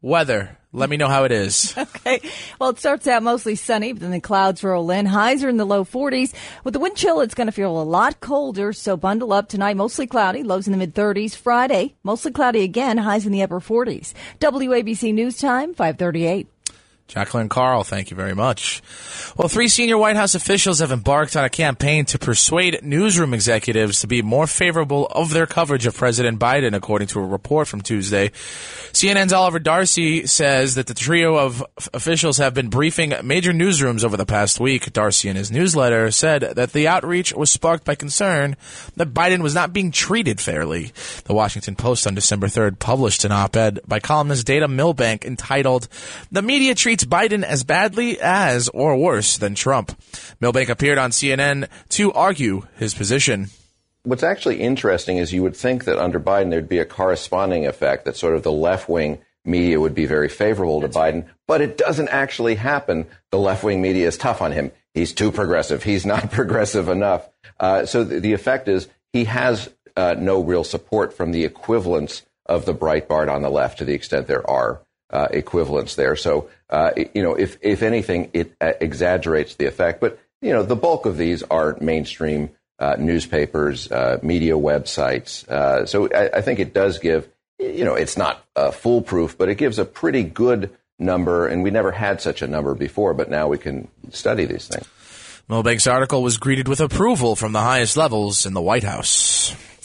weather. Let me know how it is. *laughs* Okay. Well, it starts out mostly sunny, but then the clouds roll in. Highs are in the low 40s. With the wind chill, it's going to feel a lot colder, so bundle up tonight. Mostly cloudy, lows in the mid 30s. Friday, mostly cloudy again, highs in the upper 40s. WABC News Time, 538. Jacqueline Carl, thank you very much. Well, three senior White House officials have embarked on a campaign to persuade newsroom executives to be more favorable of their coverage of President Biden, according to a report from Tuesday. CNN's Oliver Darcy says that the trio of officials have been briefing major newsrooms over the past week. Darcy, in his newsletter, said that the outreach was sparked by concern that Biden was not being treated fairly. The Washington Post on December 3rd published an op-ed by columnist Dana Milbank entitled, The Media Treats Biden as badly as or worse than Trump. Milbank appeared on CNN to argue his position. What's actually interesting is you would think that under Biden there'd be a corresponding effect that sort of the left wing media would be very favorable to Biden, but it doesn't actually happen. The left wing media is tough on him. He's too progressive. He's *laughs* not progressive enough. Uh, so the, the effect is he has uh, no real support from the equivalents of the Breitbart on the left, to the extent there are uh, equivalents there. So, uh, you know, if if anything, it uh, exaggerates the effect. But you know, the bulk of these are mainstream uh, newspapers, uh, media websites. So I, I, think it does give, you know, it's not foolproof, but it gives a pretty good number. And we never had such a number before, but now we can study these things. Milbank's article was greeted with approval from the highest levels in the White House.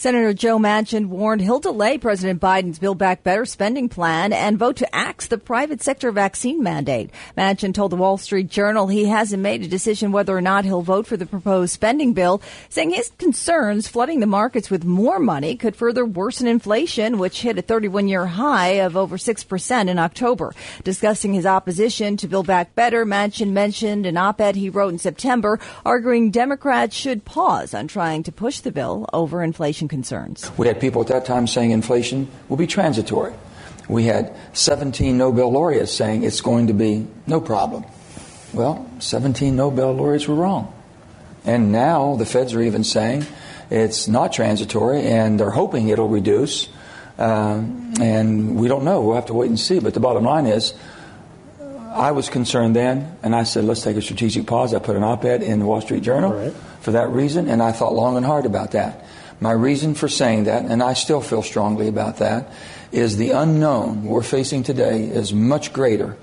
Senator Joe Manchin warned he'll delay President Biden's Build Back Better spending plan and vote to axe the private sector vaccine mandate. Manchin told the Wall Street Journal he hasn't made a decision whether or not he'll vote for the proposed spending bill, saying his concerns flooding the markets with more money could further worsen inflation, which hit a 31 year high of over 6% in October. Discussing his opposition to Build Back Better, Manchin mentioned an op ed he wrote in September arguing Democrats should pause on trying to push the bill over inflation concerns. We had people at that time saying inflation will be transitory. We had 17 Nobel laureates saying it's going to be no problem. Well, 17 Nobel laureates were wrong. And now the feds are even saying it's not transitory and they're hoping it'll reduce. Um, and we don't know. We'll have to wait and see. But the bottom line is, I was concerned then, and I said, let's take a strategic pause. I put an op ed in the Wall Street Journal right. for that reason, and I thought long and hard about that. My reason for saying that, and I still feel strongly about that, is the unknown we're facing today is much greater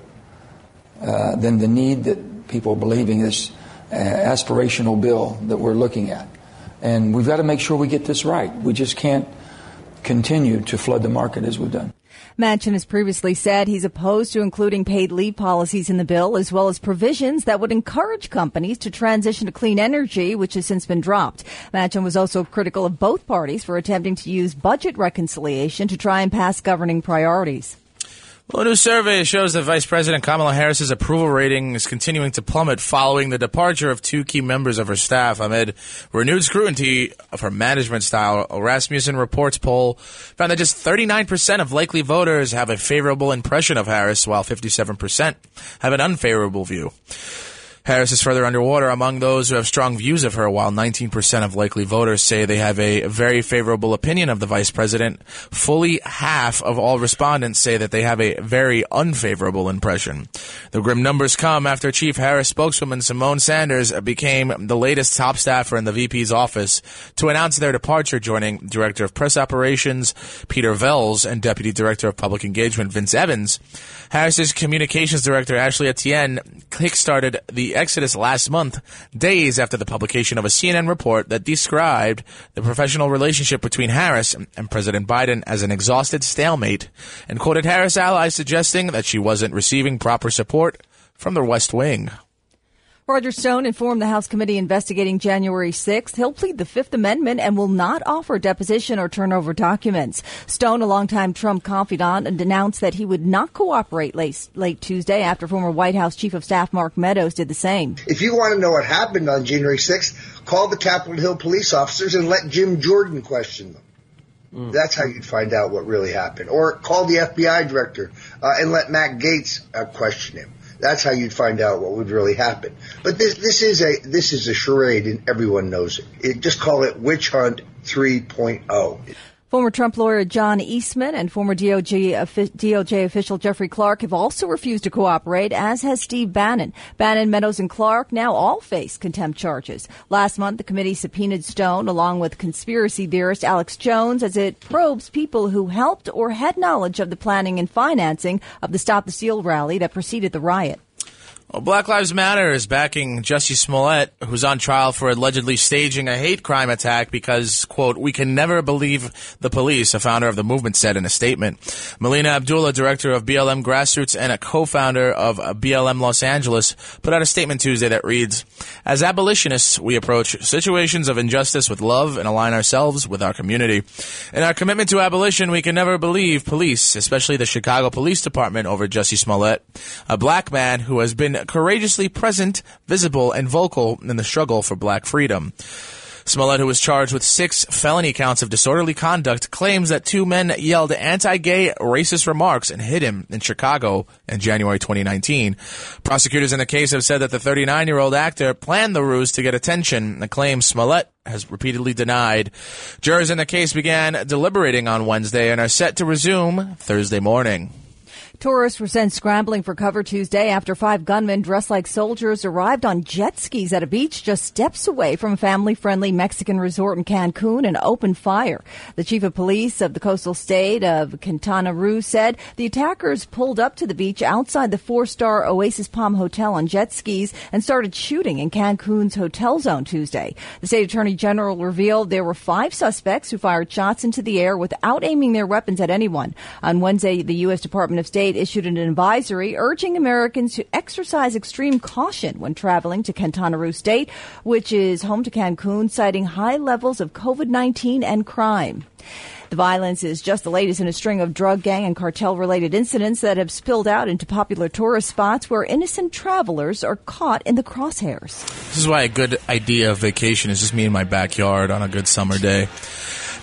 uh, than the need that people are believing this uh, aspirational bill that we're looking at. And we've got to make sure we get this right. We just can't continue to flood the market as we've done. Manchin has previously said he's opposed to including paid leave policies in the bill, as well as provisions that would encourage companies to transition to clean energy, which has since been dropped. Manchin was also critical of both parties for attempting to use budget reconciliation to try and pass governing priorities. Well, a new survey shows that Vice President Kamala Harris's approval rating is continuing to plummet following the departure of two key members of her staff amid renewed scrutiny of her management style. A Rasmussen Reports poll found that just 39% of likely voters have a favorable impression of Harris, while 57% have an unfavorable view. Harris is further underwater among those who have strong views of her, while 19% of likely voters say they have a very favorable opinion of the vice president. Fully half of all respondents say that they have a very unfavorable impression. The grim numbers come after Chief Harris spokeswoman Symone Sanders became the latest top staffer in the VP's office to announce their departure, joining Director of Press Operations Peter Velz and Deputy Director of Public Engagement Vince Evans. Harris's Communications Director Ashley Etienne kickstarted the exodus last month, days after the publication of a CNN report that described the professional relationship between Harris and President Biden as an exhausted stalemate, and quoted Harris allies suggesting that she wasn't receiving proper support from the West Wing. Roger Stone informed the House committee investigating January 6th he'll plead the Fifth Amendment and will not offer deposition or turn over documents. Stone, a longtime Trump confidant, announced that he would not cooperate late, late Tuesday after former White House Chief of Staff Mark Meadows did the same. If you want to know what happened on January 6th, call the Capitol Hill police officers and let Jim Jordan question them. Mm. That's how you'd find out what really happened. Or call the FBI director uh, and let Matt Gaetz uh, question him. That's how you'd find out what would really happen. But this this is a this is a charade, and everyone knows it. it just call it witch hunt 3.0. Former Trump lawyer John Eastman and former DOJ, DOJ, official Jeffrey Clark have also refused to cooperate, as has Steve Bannon. Bannon, Meadows, and Clark now all face contempt charges. Last month, the committee subpoenaed Stone along with conspiracy theorist Alex Jones as it probes people who helped or had knowledge of the planning and financing of the Stop the Steal rally that preceded the riot. Well, Black Lives Matter is backing Jussie Smollett, who's on trial for allegedly staging a hate crime attack because, quote, we can never believe the police, a founder of the movement said in a statement. Melina Abdullah, director of BLM Grassroots and a co-founder of BLM Los Angeles, put out a statement Tuesday that reads, As abolitionists, we approach situations of injustice with love and align ourselves with our community. In our commitment to abolition, we can never believe police, especially the Chicago Police Department over Jussie Smollett, a black man who has been courageously present, visible, and vocal in the struggle for black freedom. Smollett, who was charged with six felony counts of disorderly conduct, claims that two men yelled anti-gay racist remarks and hit him in Chicago in January 2019. Prosecutors in the case have said that the 39-year-old actor planned the ruse to get attention, a claim Smollett has repeatedly denied. Jurors in the case began deliberating on Wednesday and are set to resume Thursday morning. Tourists were sent scrambling for cover Tuesday after five gunmen dressed like soldiers arrived on jet skis at a beach just steps away from a family-friendly Mexican resort in Cancun and opened fire. The chief of police of the coastal state of Quintana Roo said the attackers pulled up to the beach outside the four-star Oasis Palm Hotel on jet skis and started shooting in Cancun's hotel zone Tuesday. The state attorney general revealed there were five suspects who fired shots into the air without aiming their weapons at anyone. On Wednesday, the U.S. Department of State issued an advisory urging Americans to exercise extreme caution when traveling to Quintana State, which is home to Cancun, citing high levels of COVID-19 and crime. The violence is just the latest in a string of drug gang and cartel related incidents that have spilled out into popular tourist spots where innocent travelers are caught in the crosshairs. This is why a good idea of vacation is just me in my backyard on a good summer day.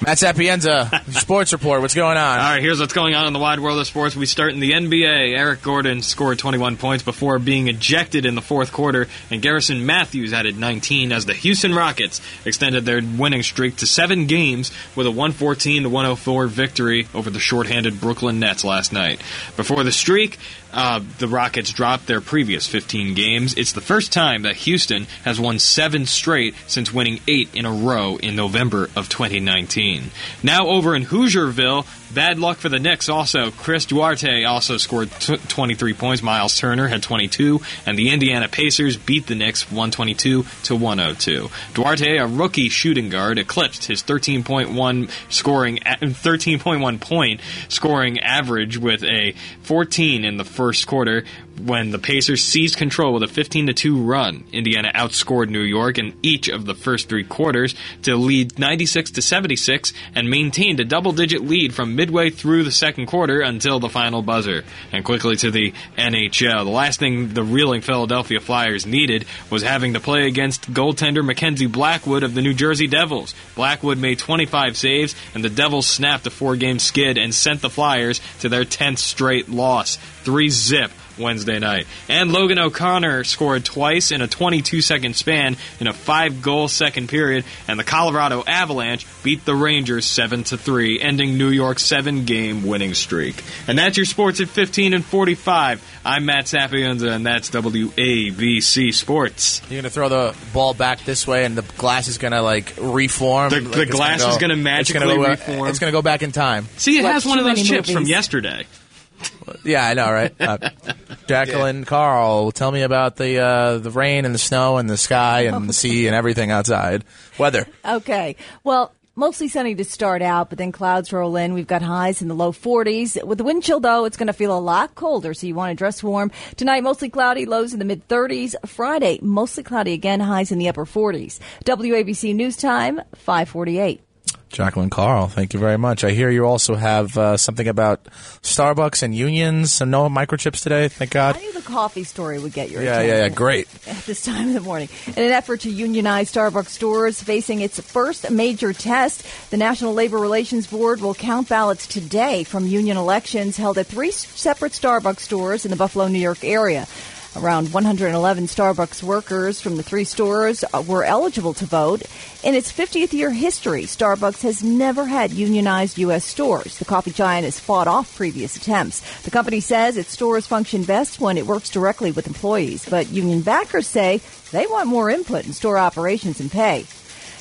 Matt Sapienza, *laughs* sports report. What's going on? All right, here's what's going on in the wide world of sports. We start in the NBA. Eric Gordon scored 21 points before being ejected in the fourth quarter, and Garrison Matthews added 19 as the Houston Rockets extended their winning streak to seven games with a 114 to 104 victory over the shorthanded Brooklyn Nets last night. Before the streak, uh, the Rockets dropped their previous 15 games. It's the first time that Houston has won seven straight since winning eight in a row in November of 2019. Now over in Hoosierville, bad luck for the Knicks also. Chris Duarte also scored t- 23 points. Myles Turner had 22, and the Indiana Pacers beat the Knicks 122 to 102. Duarte, a rookie shooting guard, eclipsed his 13.1 scoring 13.1 point scoring average with a 14 in the first quarter when the Pacers seized control with a 15 2 run. Indiana outscored New York in each of the first three quarters to lead 96 to 76 and maintained a double digit lead from midway through the second quarter until the final buzzer. And quickly to the NHL. The last thing the reeling Philadelphia Flyers needed was having to play against goaltender Mackenzie Blackwood of the New Jersey Devils. Blackwood made 25 saves, and the Devils snapped a four game skid and sent the Flyers to their 10th straight loss. 3 zip Wednesday night. And Logan O'Connor scored twice in a 22 second span in a five goal second period, and the Colorado Avalanche beat the Rangers 7 to 3, ending New York's seven game winning streak. And that's your sports at 15 and 45. I'm Matt Sapienza, and that's WABC Sports. You're going to throw the ball back this way, and the glass is going to like reform. The, like the glass gonna is going to it's magically gonna go, uh, reform. It's going to go back in time. See, it Like has one of those many chips from yesterday. Yeah, I know, right? Uh, Jacqueline Carl, tell me about the uh, the rain and the snow and the sky and the sea and everything outside. Weather. Okay. Well, mostly sunny to start out, but then clouds roll in. We've got highs in the low 40s. With the wind chill, though, it's going to feel a lot colder, so you want to dress warm. Tonight, mostly cloudy, lows in the mid 30s. Friday, mostly cloudy again, highs in the upper 40s. WABC News Time, 548. Jacqueline Carl, thank you very much. I hear you also have uh, something about Starbucks and unions and no microchips today. Thank God. I knew the coffee story would get your Yeah, attention. yeah, yeah. Great. *laughs* at this time of the morning. In an effort to unionize Starbucks stores facing its first major test, the National Labor Relations Board will count ballots today from union elections held at three separate Starbucks stores in the Buffalo, New York area. Around 111 Starbucks workers from the three stores were eligible to vote. In its 50th year history, Starbucks has never had unionized U.S. stores. The coffee giant has fought off previous attempts. The company says its stores function best when it works directly with employees, but union backers say they want more input in store operations and pay.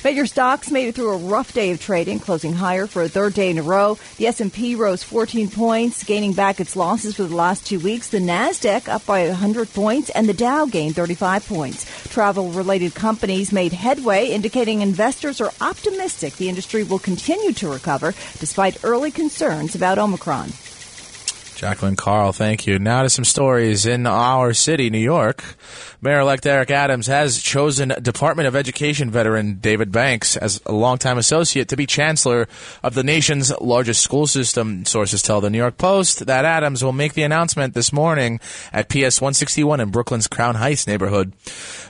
Major stocks made it through a rough day of trading, closing higher for a third day in a row. The S&P rose 14 points, gaining back its losses for the last two weeks. The Nasdaq up by 100 points, and the Dow gained 35 points. Travel-related companies made headway, indicating investors are optimistic the industry will continue to recover despite early concerns about Omicron. Jacqueline Carl, thank you. Now to some stories in our city, New York. Mayor-elect Eric Adams has chosen Department of Education veteran David Banks as a longtime associate to be chancellor of the nation's largest school system. Sources tell the New York Post that Adams will make the announcement this morning at PS 161 in Brooklyn's Crown Heights neighborhood.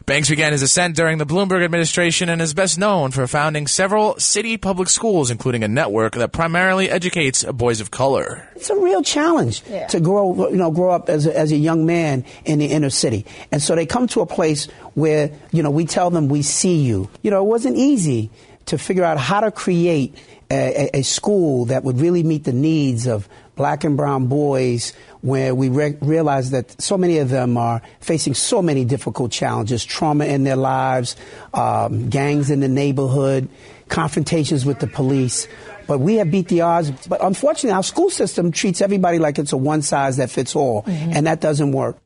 Banks began his ascent during the Bloomberg administration and is best known for founding several city public schools, including a network that primarily educates boys of color. It's a real challenge Yeah. to grow, you know, grow up as a, as a young man in the inner city. And so they come to a place where, you know, we tell them we see you. You know, it wasn't easy to figure out how to create a, a, a school that would really meet the needs of black and brown boys where we re- realize that so many of them are facing so many difficult challenges, trauma in their lives, um, gangs in the neighborhood, confrontations with the police. But we have beat the odds. But unfortunately, our school system treats everybody like it's a one size that fits all, mm-hmm. and that doesn't work.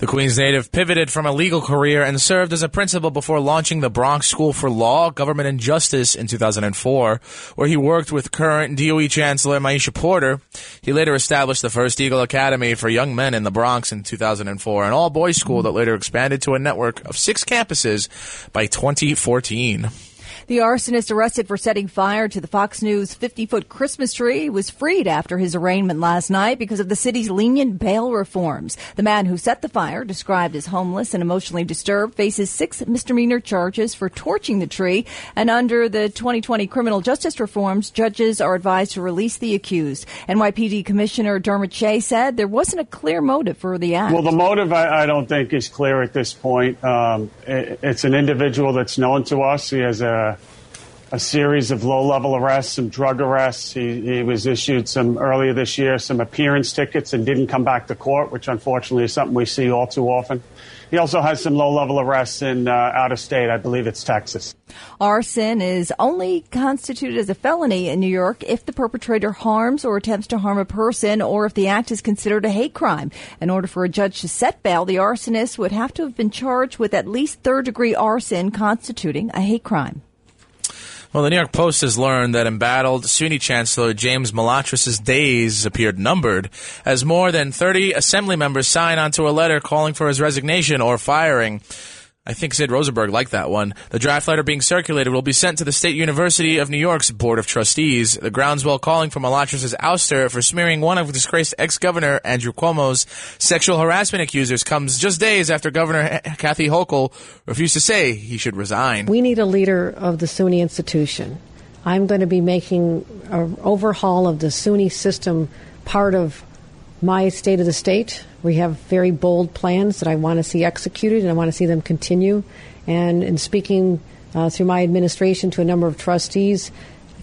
The Queens native pivoted from a legal career and served as a principal before launching the Bronx School for Law, Government, and Justice in 2004, where he worked with current DOE Chancellor Meisha Porter. He later established the first Eagle Academy for young men in the Bronx in 2004, an all-boys school that later expanded to a network of six campuses by 2014. The arsonist arrested for setting fire to the Fox News 50 foot Christmas tree was freed after his arraignment last night because of the city's lenient bail reforms. The man who set the fire, described as homeless and emotionally disturbed, faces six misdemeanor charges for torching the tree. And under the 2020 criminal justice reforms, judges are advised to release the accused. NYPD Commissioner Dermot Shea said there wasn't a clear motive for the act. Well, the motive I, I don't think is clear at this point. Um, it, it's an individual that's known to us. He has a a series of low-level arrests, some drug arrests. He, he was issued some earlier this year, some appearance tickets, and didn't come back to court, which unfortunately is something we see all too often. He also has some low-level arrests in uh, out of state. I believe it's Texas. Arson is only constituted as a felony in New York if the perpetrator harms or attempts to harm a person or if the act is considered a hate crime. In order for a judge to set bail, the arsonist would have to have been charged with at least third degree arson constituting a hate crime. Well, the New York Post has learned that embattled SUNY Chancellor James Malatras's days appeared numbered as more than 30 assembly members signed onto a letter calling for his resignation or firing. I think Sid Rosenberg liked that one. The draft letter being circulated will be sent to the State University of New York's Board of Trustees. The groundswell calling for Malatras's ouster for smearing one of disgraced ex-governor Andrew Cuomo's sexual harassment accusers comes just days after Governor Kathy Hochul refused to say he should resign. We need a leader of the SUNY institution. I'm going to be making an overhaul of the SUNY system part of my state of the state. We have very bold plans that I want to see executed, and I want to see them continue. And in speaking uh, through my administration to a number of trustees,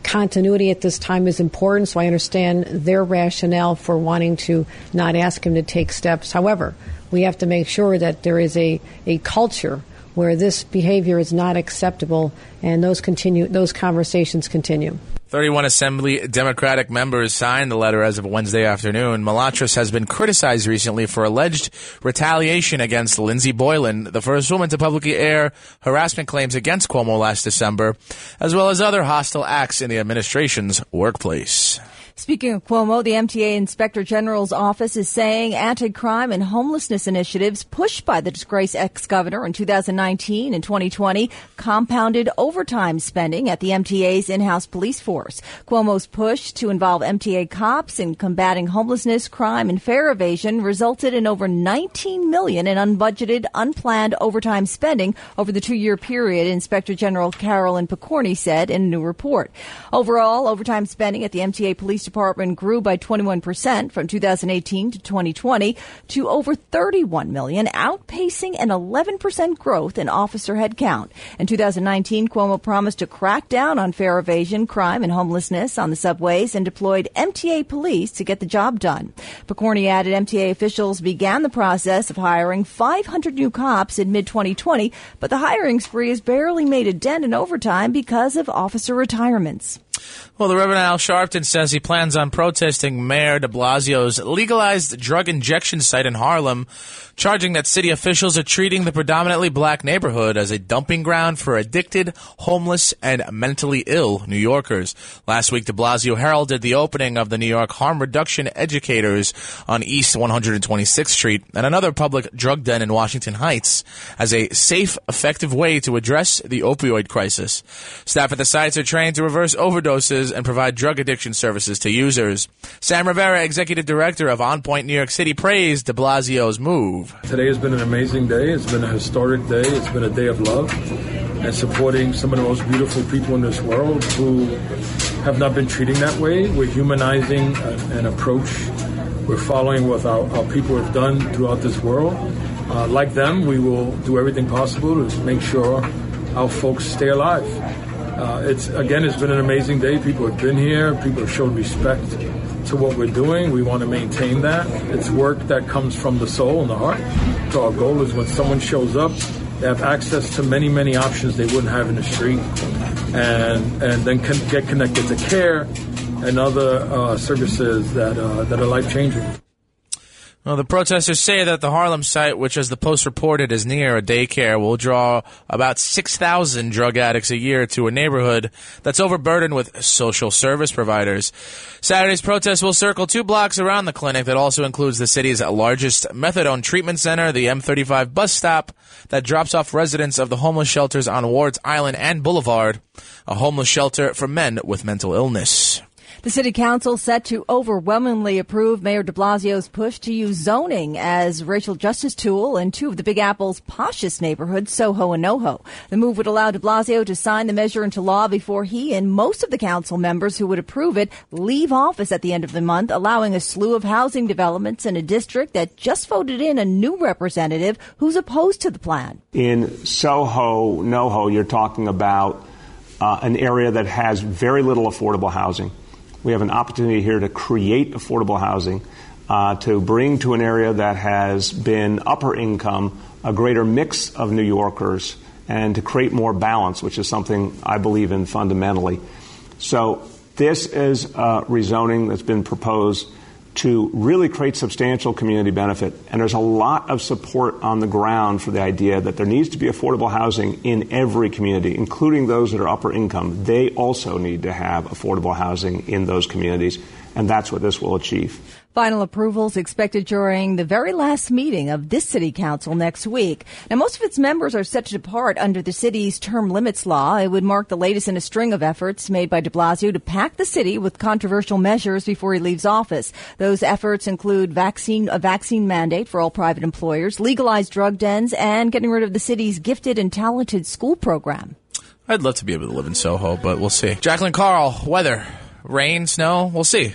continuity at this time is important, so I understand their rationale for wanting to not ask him to take steps. However, we have to make sure that there is a, a culture where this behavior is not acceptable, and those continue those conversations continue. 31 Assembly Democratic members signed the letter as of Wednesday afternoon. Malatras has been criticized recently for alleged retaliation against Lindsey Boylan, the first woman to publicly air harassment claims against Cuomo last December, as well as other hostile acts in the administration's workplace. Speaking of Cuomo, the MTA Inspector General's office is saying anti-crime and homelessness initiatives pushed by the disgraced ex-governor in 2019 and 2020 compounded overtime spending at the MTA's in-house police force. Cuomo's push to involve MTA cops in combating homelessness, crime, and fare evasion resulted in over 19 million in unbudgeted, unplanned overtime spending over the two-year period, Inspector General Carolyn Pokorny said in a new report. Overall, overtime spending at the MTA Police Department grew by 21% from 2018 to 2020 to over 31 million, outpacing an 11% growth in officer headcount. In 2019, Cuomo promised to crack down on fare evasion, crime, and homelessness on the subways and deployed MTA police to get the job done. Pokorny added MTA officials began the process of hiring 500 new cops in mid-2020, but the hiring spree has barely made a dent in overtime because of officer retirements. Well, the Reverend Al Sharpton says he plans on protesting Mayor de Blasio's legalized drug injection site in Harlem, charging that city officials are treating the predominantly black neighborhood as a dumping ground for addicted, homeless, and mentally ill New Yorkers. Last week, de Blasio heralded the opening of the New York Harm Reduction Educators on East 126th Street and another public drug den in Washington Heights as a safe, effective way to address the opioid crisis. Staff at the sites are trained to reverse overdoses and provide drug addiction services to users. Sam Rivera, executive director of On Point New York City, praised de Blasio's move. Today has been an amazing day. It's been a historic day. It's been a day of love and supporting some of the most beautiful people in this world who have not been treating that way. We're humanizing an approach. We're following what our, our people have done throughout this world. Uh, like them, we will do everything possible to make sure our folks stay alive. Uh, it's again, it's been an amazing day. People have been here. People have showed respect to what we're doing. We want to maintain that. It's work that comes from the soul and the heart. So our goal is when someone shows up, they have access to many, many options they wouldn't have in the street, and and then can get connected to care and other uh, services that uh, that are life changing. Well, the protesters say that the Harlem site, which as the Post reported is near a daycare, will draw about 6,000 drug addicts a year to a neighborhood that's overburdened with social service providers. Saturday's protest will circle two blocks around the clinic that also includes the city's largest methadone treatment center, the M35 bus stop that drops off residents of the homeless shelters on Wards Island and Boulevard, a homeless shelter for men with mental illness. The city council set to overwhelmingly approve Mayor de Blasio's push to use zoning as racial justice tool in two of the Big Apple's poshest neighborhoods, Soho and NoHo. The move would allow de Blasio to sign the measure into law before he and most of the council members who would approve it leave office at the end of the month, allowing a slew of housing developments in a district that just voted in a new representative who's opposed to the plan. In Soho, NoHo, you're talking about uh, an area that has very little affordable housing. We have an opportunity here to create affordable housing, uh, to bring to an area that has been upper income a greater mix of New Yorkers, and to create more balance, which is something I believe in fundamentally. So, this is rezoning that's been proposed to really create substantial community benefit. And there's a lot of support on the ground for the idea that there needs to be affordable housing in every community, including those that are upper income. They also need to have affordable housing in those communities, and that's what this will achieve. Final approvals expected during the very last meeting of this city council next week. Now, most of its members are set to depart under the city's term limits law. It would mark the latest in a string of efforts made by de Blasio to pack the city with controversial measures before he leaves office. Those efforts include vaccine, a vaccine mandate for all private employers, legalized drug dens, and getting rid of the city's gifted and talented school program. I'd love to be able to live in Soho, but we'll see. Jacqueline Carl, weather, rain, snow, we'll see.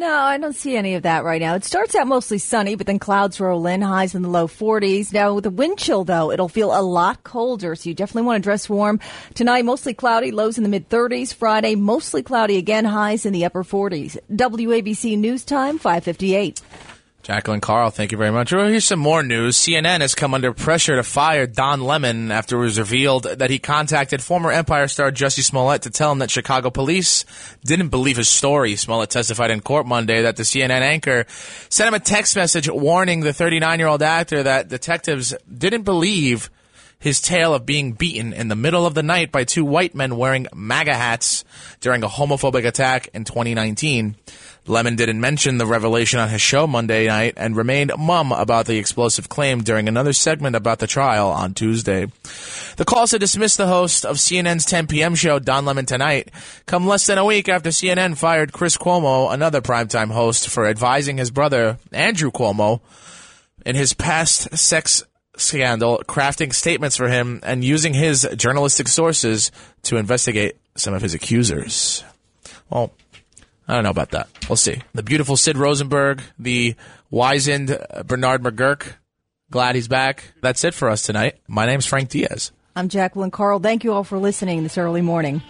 No, I don't see any of that right now. It starts out mostly sunny, but then clouds roll in, highs in the low 40s. Now, with the wind chill, though, it'll feel a lot colder, so you definitely want to dress warm. Tonight, mostly cloudy, lows in the mid 30s. Friday, mostly cloudy again, highs in the upper 40s. WABC News Time, 558. Jacqueline Carl, thank you very much. Well, here's some more news. CNN has come under pressure to fire Don Lemon after it was revealed that he contacted former Empire star Jussie Smollett to tell him that Chicago police didn't believe his story. Smollett testified in court Monday that the CNN anchor sent him a text message warning the 39 year old actor that detectives didn't believe his tale of being beaten in the middle of the night by two white men wearing MAGA hats during a homophobic attack in 2019. Lemon didn't mention the revelation on his show Monday night and remained mum about the explosive claim during another segment about the trial on Tuesday. The calls to dismiss the host of CNN's 10 p.m. show, Don Lemon Tonight, come less than a week after CNN fired Chris Cuomo, another primetime host, for advising his brother, Andrew Cuomo, in his past sex scandal, crafting statements for him and using his journalistic sources to investigate some of his accusers. Well, I don't know about that. We'll see. The beautiful Sid Rosenberg, the wizened Bernard McGuirk. Glad he's back. That's it for us tonight. My name's Frank Diaz. I'm Jacqueline Carl. Thank you all for listening this early morning.